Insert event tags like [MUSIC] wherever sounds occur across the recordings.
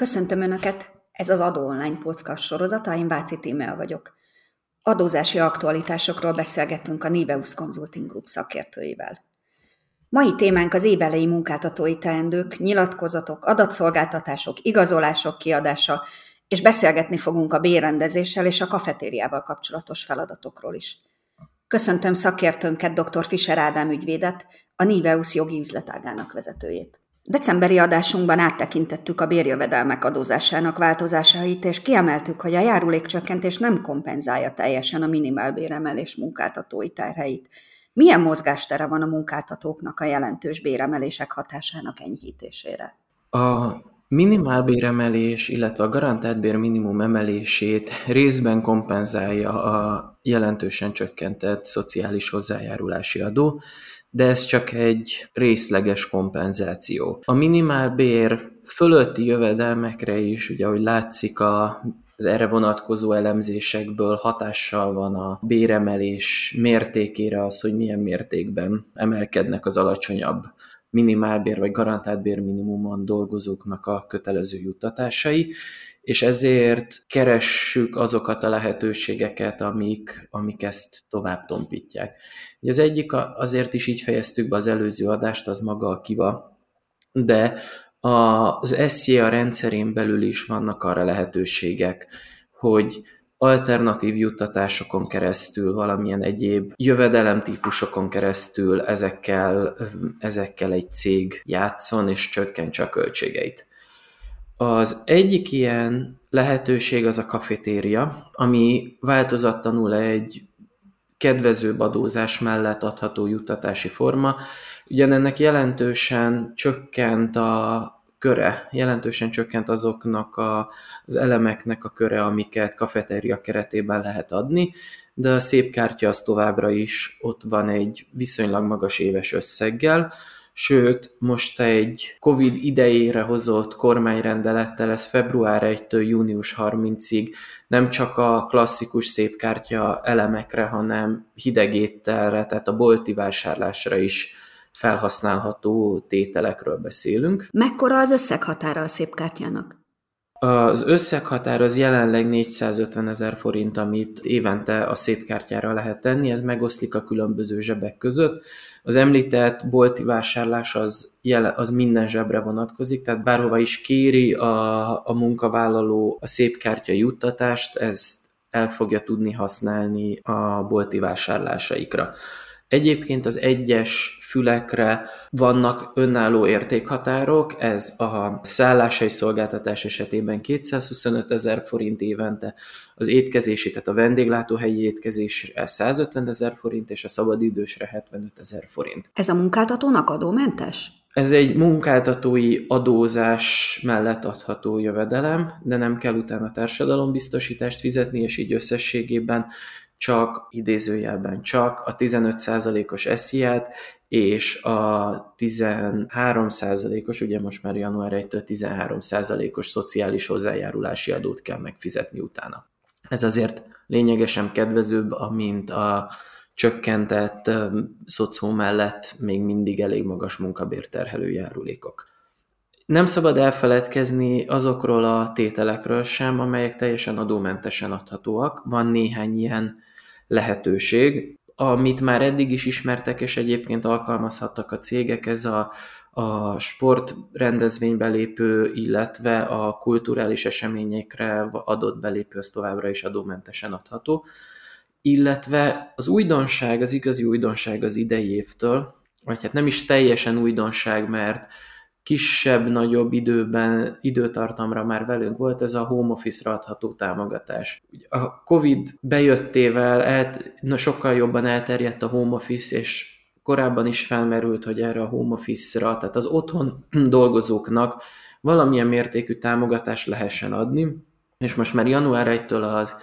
Köszöntöm Önöket! Ez az Adó Online podcast sorozata, én Váci Tímea vagyok. Adózási aktualitásokról beszélgettünk a Niveus Consulting Group szakértőivel. Mai témánk az évelei munkáltatói teendők, nyilatkozatok, adatszolgáltatások, igazolások kiadása, és beszélgetni fogunk a bérrendezéssel és a kafetériával kapcsolatos feladatokról is. Köszöntöm szakértőnket, dr. Fischer Ádám ügyvédet, a Niveus jogi üzletágának vezetőjét. Decemberi adásunkban áttekintettük a bérjövedelmek adózásának változásait, és kiemeltük, hogy a járulékcsökkentés nem kompenzálja teljesen a minimálbéremelés munkáltatói terheit. Milyen mozgástere van a munkáltatóknak a jelentős béremelések hatásának enyhítésére? A minimálbéremelés, illetve a garantált bér minimum emelését részben kompenzálja a jelentősen csökkentett szociális hozzájárulási adó, de ez csak egy részleges kompenzáció. A minimálbér fölötti jövedelmekre is, ugye ahogy látszik a az erre vonatkozó elemzésekből hatással van a béremelés mértékére az, hogy milyen mértékben emelkednek az alacsonyabb minimálbér vagy garantált bérminimumon dolgozóknak a kötelező juttatásai, és ezért keressük azokat a lehetőségeket, amik, amik ezt tovább tompítják. Az egyik azért is így fejeztük be az előző adást, az maga a kiva, de az SZIA rendszerén belül is vannak arra lehetőségek, hogy alternatív juttatásokon keresztül, valamilyen egyéb jövedelemtípusokon keresztül ezekkel, ezekkel egy cég játszon és csökkentse a költségeit. Az egyik ilyen lehetőség az a kafetéria, ami változatlanul egy kedvezőbb adózás mellett adható juttatási forma. Ugyanennek jelentősen csökkent a köre, jelentősen csökkent azoknak a, az elemeknek a köre, amiket kafetéria keretében lehet adni, de a szép kártya az továbbra is ott van egy viszonylag magas éves összeggel, sőt, most egy COVID idejére hozott kormányrendelettel, ez február 1-től június 30-ig nem csak a klasszikus szépkártya elemekre, hanem hidegéttelre, tehát a bolti vásárlásra is felhasználható tételekről beszélünk. Mekkora az összeghatára a szépkártyának? Az összeghatár az jelenleg 450 ezer forint, amit évente a szépkártyára lehet tenni, ez megoszlik a különböző zsebek között. Az említett bolti vásárlás az, jele, az minden zsebre vonatkozik, tehát bárhova is kéri a, a munkavállaló a szépkártya juttatást, ezt el fogja tudni használni a bolti vásárlásaikra. Egyébként az egyes fülekre vannak önálló értékhatárok, ez a szállásai szolgáltatás esetében 225 ezer forint évente, az étkezési, tehát a vendéglátóhelyi étkezésre 150 ezer forint, és a szabadidősre 75 ezer forint. Ez a munkáltatónak adómentes? Ez egy munkáltatói adózás mellett adható jövedelem, de nem kell utána társadalombiztosítást fizetni, és így összességében csak, idézőjelben csak a 15%-os esziát és a 13%-os, ugye most már január 1-től 13%-os szociális hozzájárulási adót kell megfizetni utána. Ez azért lényegesen kedvezőbb, mint a csökkentett szocó mellett még mindig elég magas munkabérterhelő járulékok. Nem szabad elfeledkezni azokról a tételekről sem, amelyek teljesen adómentesen adhatóak. Van néhány ilyen lehetőség, amit már eddig is ismertek, és egyébként alkalmazhattak a cégek, ez a, a sport rendezvénybelépő, illetve a kulturális eseményekre adott belépő, az továbbra is adómentesen adható. Illetve az újdonság, az igazi újdonság az idei évtől, vagy hát nem is teljesen újdonság, mert kisebb-nagyobb időben, időtartamra már velünk volt ez a home office-ra adható támogatás. A Covid bejöttével el, na, sokkal jobban elterjedt a home office, és korábban is felmerült, hogy erre a home office-ra, tehát az otthon [CLEARS THROAT] dolgozóknak valamilyen mértékű támogatást lehessen adni, és most már január 1-től az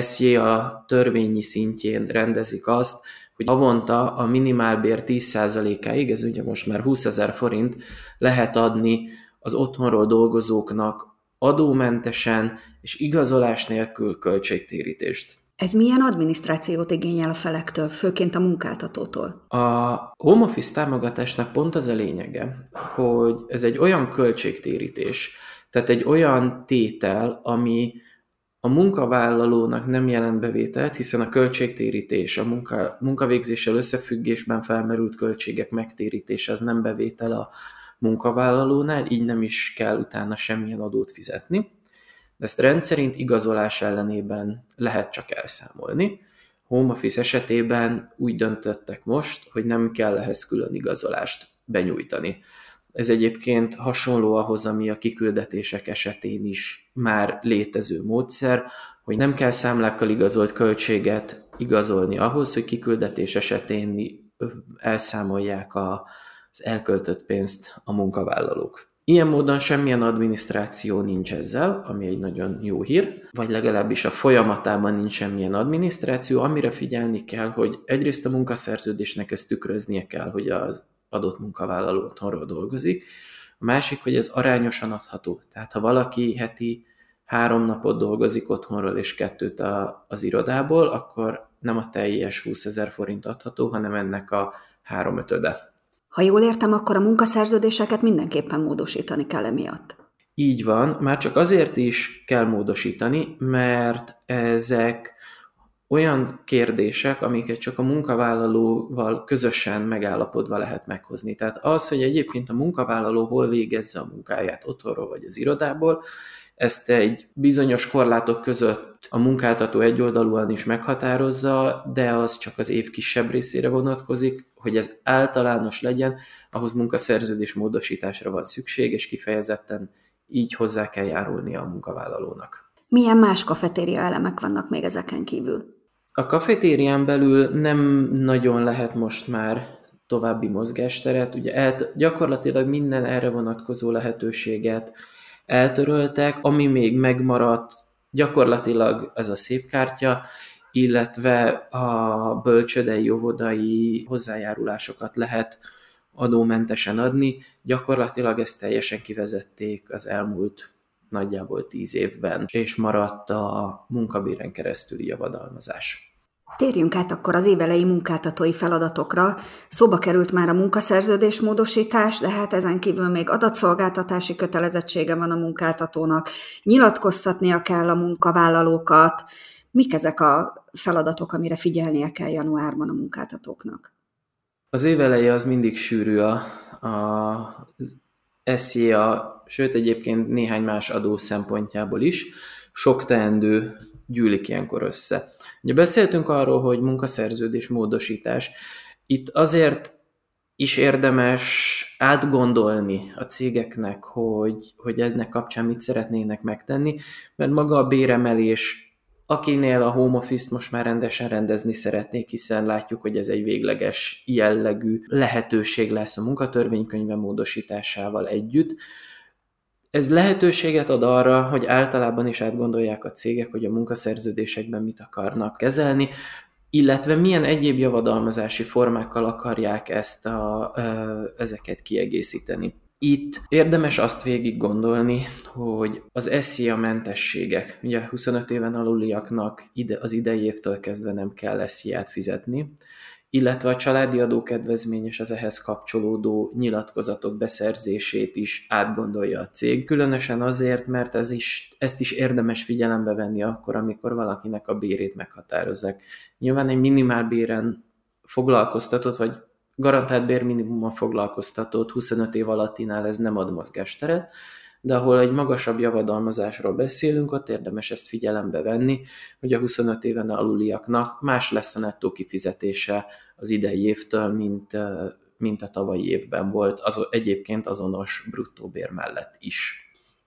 SJ a törvényi szintjén rendezik azt, hogy avonta a minimálbér 10%-áig, ez ugye most már 20 ezer forint, lehet adni az otthonról dolgozóknak adómentesen és igazolás nélkül költségtérítést. Ez milyen adminisztrációt igényel a felektől, főként a munkáltatótól? A home office támogatásnak pont az a lényege, hogy ez egy olyan költségtérítés, Tehát egy olyan tétel, ami a munkavállalónak nem jelent bevételt, hiszen a költségtérítés, a munka, munkavégzéssel összefüggésben felmerült költségek megtérítése az nem bevétel a munkavállalónál, így nem is kell utána semmilyen adót fizetni. De ezt rendszerint igazolás ellenében lehet csak elszámolni. Home office esetében úgy döntöttek most, hogy nem kell ehhez külön igazolást benyújtani. Ez egyébként hasonló ahhoz, ami a kiküldetések esetén is már létező módszer, hogy nem kell számlákkal igazolt költséget igazolni ahhoz, hogy kiküldetés esetén elszámolják az elköltött pénzt a munkavállalók. Ilyen módon semmilyen adminisztráció nincs ezzel, ami egy nagyon jó hír, vagy legalábbis a folyamatában nincs semmilyen adminisztráció, amire figyelni kell, hogy egyrészt a munkaszerződésnek ezt tükröznie kell, hogy az adott munkavállaló otthonról dolgozik. A másik, hogy ez arányosan adható. Tehát ha valaki heti három napot dolgozik otthonról és kettőt a, az irodából, akkor nem a teljes 20 ezer forint adható, hanem ennek a három ötöde. Ha jól értem, akkor a munkaszerződéseket mindenképpen módosítani kell emiatt. Így van, már csak azért is kell módosítani, mert ezek olyan kérdések, amiket csak a munkavállalóval közösen megállapodva lehet meghozni. Tehát az, hogy egyébként a munkavállaló hol végezze a munkáját, otthonról vagy az irodából, ezt egy bizonyos korlátok között a munkáltató egyoldalúan is meghatározza, de az csak az év kisebb részére vonatkozik, hogy ez általános legyen, ahhoz munkaszerződés módosításra van szükség, és kifejezetten így hozzá kell járulni a munkavállalónak. Milyen más kafetéria elemek vannak még ezeken kívül? A kafetérián belül nem nagyon lehet most már további mozgásteret. Ugye el, gyakorlatilag minden erre vonatkozó lehetőséget eltöröltek, ami még megmaradt, gyakorlatilag ez a szép kártya, illetve a bölcsödei, óvodai hozzájárulásokat lehet adómentesen adni. Gyakorlatilag ezt teljesen kivezették az elmúlt nagyjából tíz évben, és maradt a munkabéren keresztüli javadalmazás. Térjünk át akkor az évelei munkáltatói feladatokra. Szóba került már a munkaszerződés módosítás, de hát ezen kívül még adatszolgáltatási kötelezettsége van a munkáltatónak, nyilatkoztatnia kell a munkavállalókat. Mik ezek a feladatok, amire figyelnie kell januárban a munkáltatóknak? Az éveleje az mindig sűrű a, a SZIA, sőt egyébként néhány más adó szempontjából is. Sok teendő gyűlik ilyenkor össze. Ugye beszéltünk arról, hogy munkaszerződés módosítás. Itt azért is érdemes átgondolni a cégeknek, hogy, hogy ennek kapcsán mit szeretnének megtenni, mert maga a béremelés akinél a home office-t most már rendesen rendezni szeretnék, hiszen látjuk, hogy ez egy végleges jellegű lehetőség lesz a munkatörvénykönyve módosításával együtt. Ez lehetőséget ad arra, hogy általában is átgondolják a cégek, hogy a munkaszerződésekben mit akarnak kezelni, illetve milyen egyéb javadalmazási formákkal akarják ezt a, ezeket kiegészíteni. Itt érdemes azt végig gondolni, hogy az SZIA mentességek, ugye 25 éven aluliaknak ide, az idei évtől kezdve nem kell SZIA-t fizetni, illetve a családi adókedvezmény és az ehhez kapcsolódó nyilatkozatok beszerzését is átgondolja a cég, különösen azért, mert ez is, ezt is érdemes figyelembe venni akkor, amikor valakinek a bérét meghatározzák. Nyilván egy minimálbéren foglalkoztatott, vagy garantált bérminimumon foglalkoztatott 25 év alattinál ez nem ad mozgásteret, de ahol egy magasabb javadalmazásról beszélünk, ott érdemes ezt figyelembe venni, hogy a 25 éven aluliaknak más lesz a nettó kifizetése az idei évtől, mint, mint a tavalyi évben volt, az, egyébként azonos bruttó bér mellett is.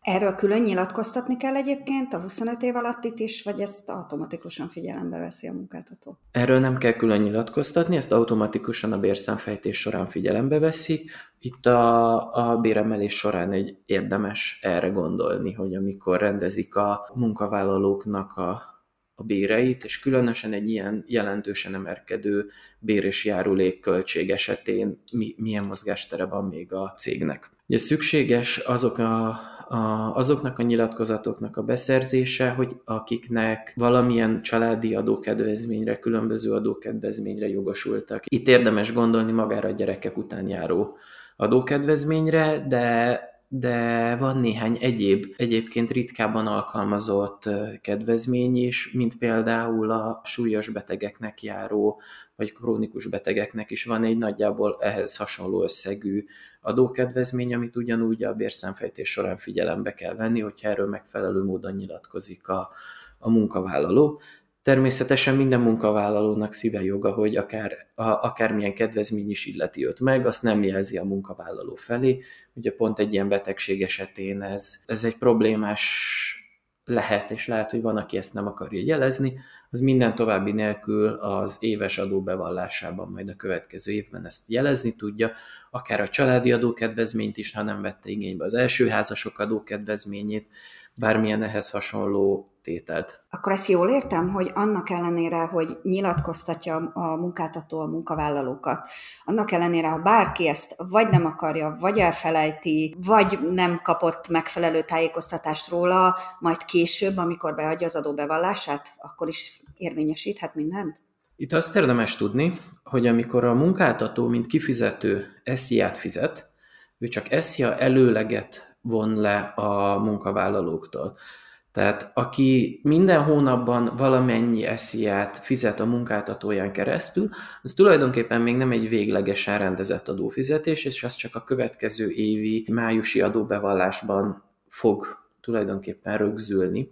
Erről külön nyilatkoztatni kell egyébként a 25 év itt is, vagy ezt automatikusan figyelembe veszi a munkáltató? Erről nem kell külön nyilatkoztatni, ezt automatikusan a bérszámfejtés során figyelembe veszik. Itt a, a béremelés során egy érdemes erre gondolni, hogy amikor rendezik a munkavállalóknak a a béreit, és különösen egy ilyen jelentősen emelkedő bér és járulék költség esetén mi, milyen mozgástere van még a cégnek. Ugye szükséges azok a a, azoknak a nyilatkozatoknak a beszerzése, hogy akiknek valamilyen családi adókedvezményre, különböző adókedvezményre jogosultak. Itt érdemes gondolni magára a gyerekek után járó adókedvezményre, de de van néhány egyéb, egyébként ritkábban alkalmazott kedvezmény is, mint például a súlyos betegeknek járó, vagy krónikus betegeknek is van egy nagyjából ehhez hasonló összegű adókedvezmény, amit ugyanúgy a bérszámfejtés során figyelembe kell venni, hogyha erről megfelelő módon nyilatkozik a, a munkavállaló. Természetesen minden munkavállalónak szíve joga, hogy akár, a, akármilyen kedvezmény is illeti őt meg, azt nem jelzi a munkavállaló felé. Ugye pont egy ilyen betegség esetén ez, ez egy problémás lehet, és lehet, hogy van, aki ezt nem akarja jelezni, az minden további nélkül az éves adóbevallásában majd a következő évben ezt jelezni tudja, akár a családi adókedvezményt is, ha nem vette igénybe az első házasok adókedvezményét, bármilyen ehhez hasonló tételt. Akkor ezt jól értem, hogy annak ellenére, hogy nyilatkoztatja a munkáltató a munkavállalókat, annak ellenére, ha bárki ezt vagy nem akarja, vagy elfelejti, vagy nem kapott megfelelő tájékoztatást róla, majd később, amikor beadja az adóbevallását, akkor is érvényesíthet mindent? Itt azt érdemes tudni, hogy amikor a munkáltató, mint kifizető SZIA-t fizet, ő csak SZIA előleget von le a munkavállalóktól. Tehát aki minden hónapban valamennyi esziát fizet a munkáltatóján keresztül, az tulajdonképpen még nem egy véglegesen rendezett adófizetés, és az csak a következő évi májusi adóbevallásban fog tulajdonképpen rögzülni.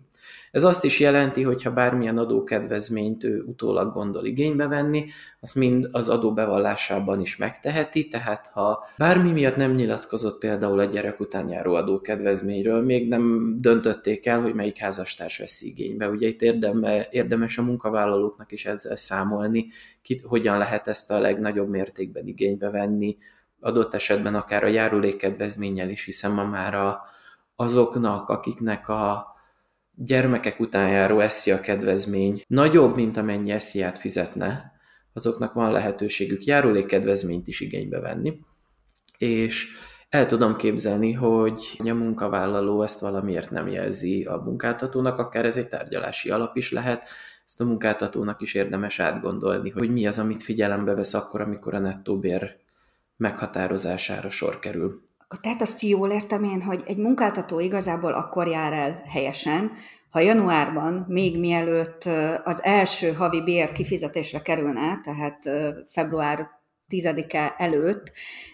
Ez azt is jelenti, hogy ha bármilyen adókedvezményt ő utólag gondol igénybe venni, azt mind az adóbevallásában is megteheti, tehát ha bármi miatt nem nyilatkozott például a gyerek után járó adókedvezményről, még nem döntötték el, hogy melyik házastárs veszi igénybe. Ugye itt érdeme, érdemes a munkavállalóknak is ezzel számolni, ki, hogyan lehet ezt a legnagyobb mértékben igénybe venni, adott esetben akár a járulékkedvezménnyel is, hiszen ma már a, azoknak, akiknek a gyermekek után járó a kedvezmény. Nagyobb, mint amennyi esziát fizetne, azoknak van lehetőségük járulékkedvezményt is igénybe venni, és el tudom képzelni, hogy a munkavállaló ezt valamiért nem jelzi a munkáltatónak, akár ez egy tárgyalási alap is lehet, ezt a munkáltatónak is érdemes átgondolni, hogy mi az, amit figyelembe vesz akkor, amikor a nettó bér meghatározására sor kerül. Tehát azt jól értem én, hogy egy munkáltató igazából akkor jár el helyesen, ha januárban, még mielőtt az első havi bér kifizetésre kerülne, tehát február 10-e előtt,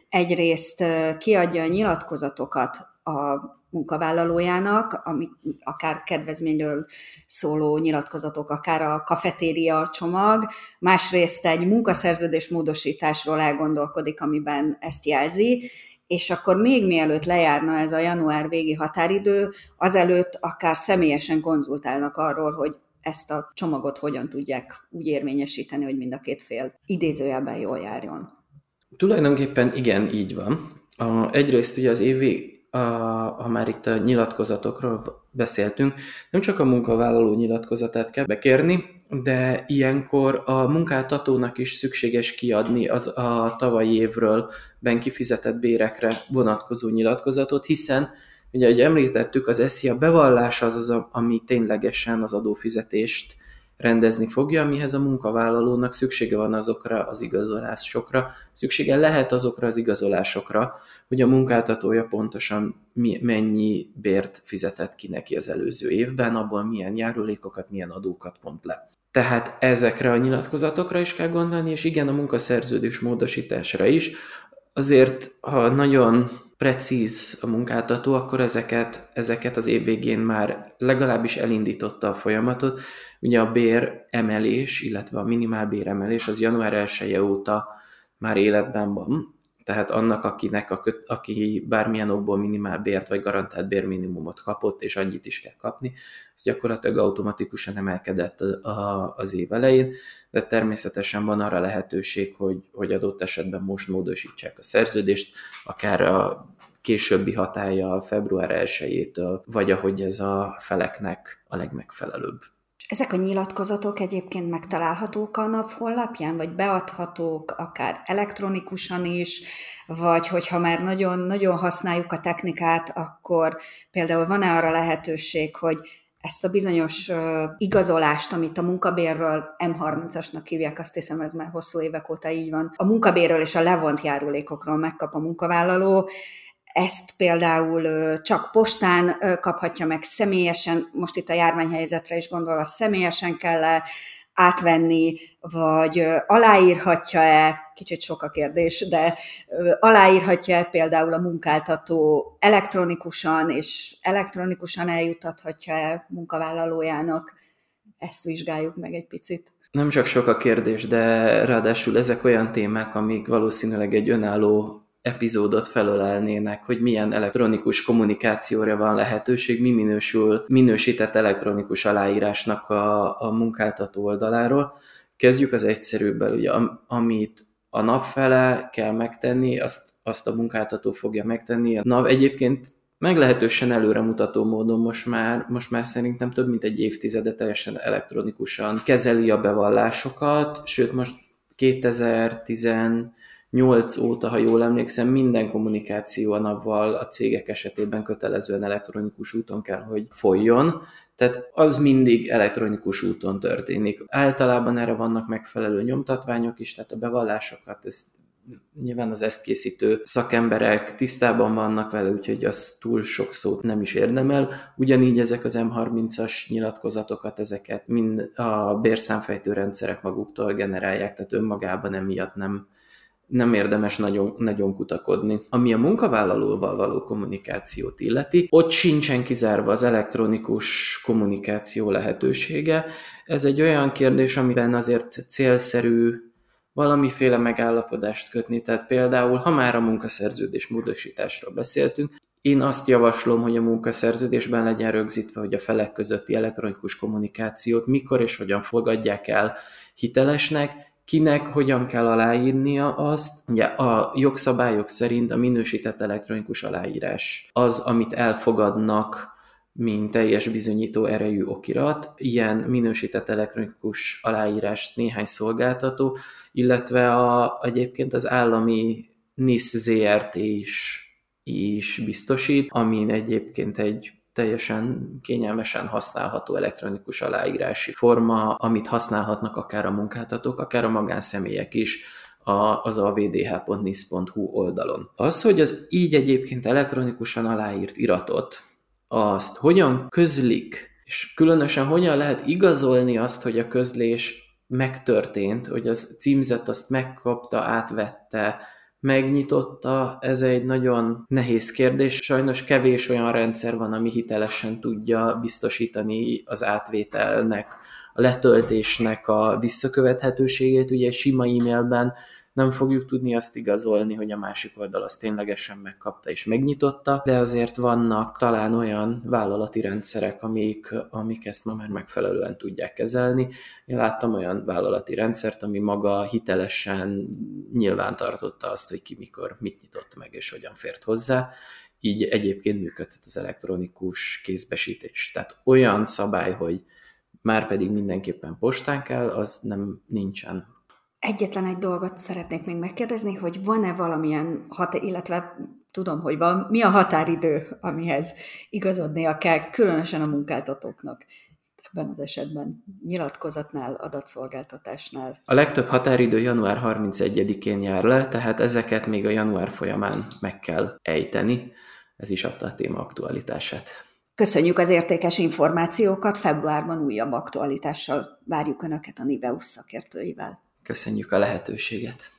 egyrészt kiadja a nyilatkozatokat a munkavállalójának, ami akár kedvezményről szóló nyilatkozatok, akár a kafetéria csomag, másrészt egy munkaszerződés módosításról elgondolkodik, amiben ezt jelzi, és akkor még mielőtt lejárna ez a január végi határidő, azelőtt akár személyesen konzultálnak arról, hogy ezt a csomagot hogyan tudják úgy érvényesíteni, hogy mind a két fél idézőjelben jól járjon. Tulajdonképpen igen, így van. A, egyrészt ugye az évi a, ha már itt a nyilatkozatokról beszéltünk, nem csak a munkavállaló nyilatkozatát kell bekérni, de ilyenkor a munkáltatónak is szükséges kiadni az a tavalyi évről ben kifizetett bérekre vonatkozó nyilatkozatot, hiszen ugye, ahogy említettük, az SZIA bevallása az az, ami ténylegesen az adófizetést rendezni fogja, amihez a munkavállalónak szüksége van azokra az igazolásokra, szüksége lehet azokra az igazolásokra, hogy a munkáltatója pontosan mi, mennyi bért fizetett ki neki az előző évben, abban milyen járulékokat, milyen adókat vont le. Tehát ezekre a nyilatkozatokra is kell gondolni, és igen, a munkaszerződés módosításra is. Azért, ha nagyon precíz a munkáltató, akkor ezeket, ezeket az év végén már legalábbis elindította a folyamatot. Ugye a bér emelés, illetve a minimál béremelés az január 1 -e óta már életben van, tehát annak, akinek a, aki bármilyen okból minimál bért vagy garantált bérminimumot kapott, és annyit is kell kapni, ez gyakorlatilag automatikusan emelkedett a, az év elején, de természetesen van arra lehetőség, hogy, hogy adott esetben most módosítsák a szerződést, akár a későbbi hatája február 1-től, vagy ahogy ez a feleknek a legmegfelelőbb. Ezek a nyilatkozatok egyébként megtalálhatók a NAV honlapján, vagy beadhatók akár elektronikusan is, vagy hogyha már nagyon-nagyon használjuk a technikát, akkor például van-e arra lehetőség, hogy ezt a bizonyos uh, igazolást, amit a munkabérről M30-asnak hívják, azt hiszem ez már hosszú évek óta így van, a munkabérről és a levont járulékokról megkap a munkavállaló, ezt például csak postán kaphatja meg személyesen, most itt a járványhelyzetre is gondolva, személyesen kell -e átvenni, vagy aláírhatja-e, kicsit sok a kérdés, de aláírhatja-e például a munkáltató elektronikusan, és elektronikusan eljutathatja-e munkavállalójának? Ezt vizsgáljuk meg egy picit. Nem csak sok a kérdés, de ráadásul ezek olyan témák, amik valószínűleg egy önálló epizódot felölelnének, hogy milyen elektronikus kommunikációra van lehetőség, mi minősül minősített elektronikus aláírásnak a, a munkáltató oldaláról. Kezdjük az egyszerűbbel, ugye, amit a NAV fele kell megtenni, azt, azt a munkáltató fogja megtenni. A NAV egyébként meglehetősen előremutató módon most már, most már szerintem több mint egy évtizede teljesen elektronikusan kezeli a bevallásokat, sőt most 2010 8 óta, ha jól emlékszem, minden kommunikáció a napval a cégek esetében kötelezően elektronikus úton kell, hogy folyjon. Tehát az mindig elektronikus úton történik. Általában erre vannak megfelelő nyomtatványok is, tehát a bevallásokat, ezt nyilván az ezt készítő szakemberek tisztában vannak vele, úgyhogy az túl sok szót nem is érdemel. Ugyanígy ezek az M30-as nyilatkozatokat, ezeket mind a bérszámfejtő rendszerek maguktól generálják, tehát önmagában emiatt nem, nem érdemes nagyon, nagyon kutakodni. Ami a munkavállalóval való kommunikációt illeti, ott sincsen kizárva az elektronikus kommunikáció lehetősége. Ez egy olyan kérdés, amiben azért célszerű valamiféle megállapodást kötni. Tehát például, ha már a munkaszerződés módosításról beszéltünk, én azt javaslom, hogy a munkaszerződésben legyen rögzítve, hogy a felek közötti elektronikus kommunikációt mikor és hogyan fogadják el hitelesnek, kinek hogyan kell aláírnia azt. Ugye a jogszabályok szerint a minősített elektronikus aláírás az, amit elfogadnak, mint teljes bizonyító erejű okirat. Ilyen minősített elektronikus aláírást néhány szolgáltató, illetve a, egyébként az állami NIS ZRT is, is biztosít, amin egyébként egy teljesen kényelmesen használható elektronikus aláírási forma, amit használhatnak akár a munkáltatók, akár a magánszemélyek is, az a vdh.nis.hu oldalon. Az, hogy az így egyébként elektronikusan aláírt iratot, azt hogyan közlik, és különösen hogyan lehet igazolni azt, hogy a közlés megtörtént, hogy az címzet azt megkapta, átvette, megnyitotta, ez egy nagyon nehéz kérdés. Sajnos kevés olyan rendszer van, ami hitelesen tudja biztosítani az átvételnek, a letöltésnek a visszakövethetőségét. Ugye sima e-mailben nem fogjuk tudni azt igazolni, hogy a másik oldal azt ténylegesen megkapta és megnyitotta, de azért vannak talán olyan vállalati rendszerek, amik, amik ezt ma már megfelelően tudják kezelni. Én láttam olyan vállalati rendszert, ami maga hitelesen nyilván tartotta azt, hogy ki mikor mit nyitott meg és hogyan fért hozzá, így egyébként működhet az elektronikus kézbesítés. Tehát olyan szabály, hogy már pedig mindenképpen postán kell, az nem nincsen Egyetlen egy dolgot szeretnék még megkérdezni, hogy van-e valamilyen, hat, illetve tudom, hogy van, mi a határidő, amihez igazodnia kell, különösen a munkáltatóknak ebben az esetben nyilatkozatnál, adatszolgáltatásnál. A legtöbb határidő január 31-én jár le, tehát ezeket még a január folyamán meg kell ejteni. Ez is adta a téma aktualitását. Köszönjük az értékes információkat, februárban újabb aktualitással várjuk Önöket a Niveus szakértőivel. Köszönjük a lehetőséget!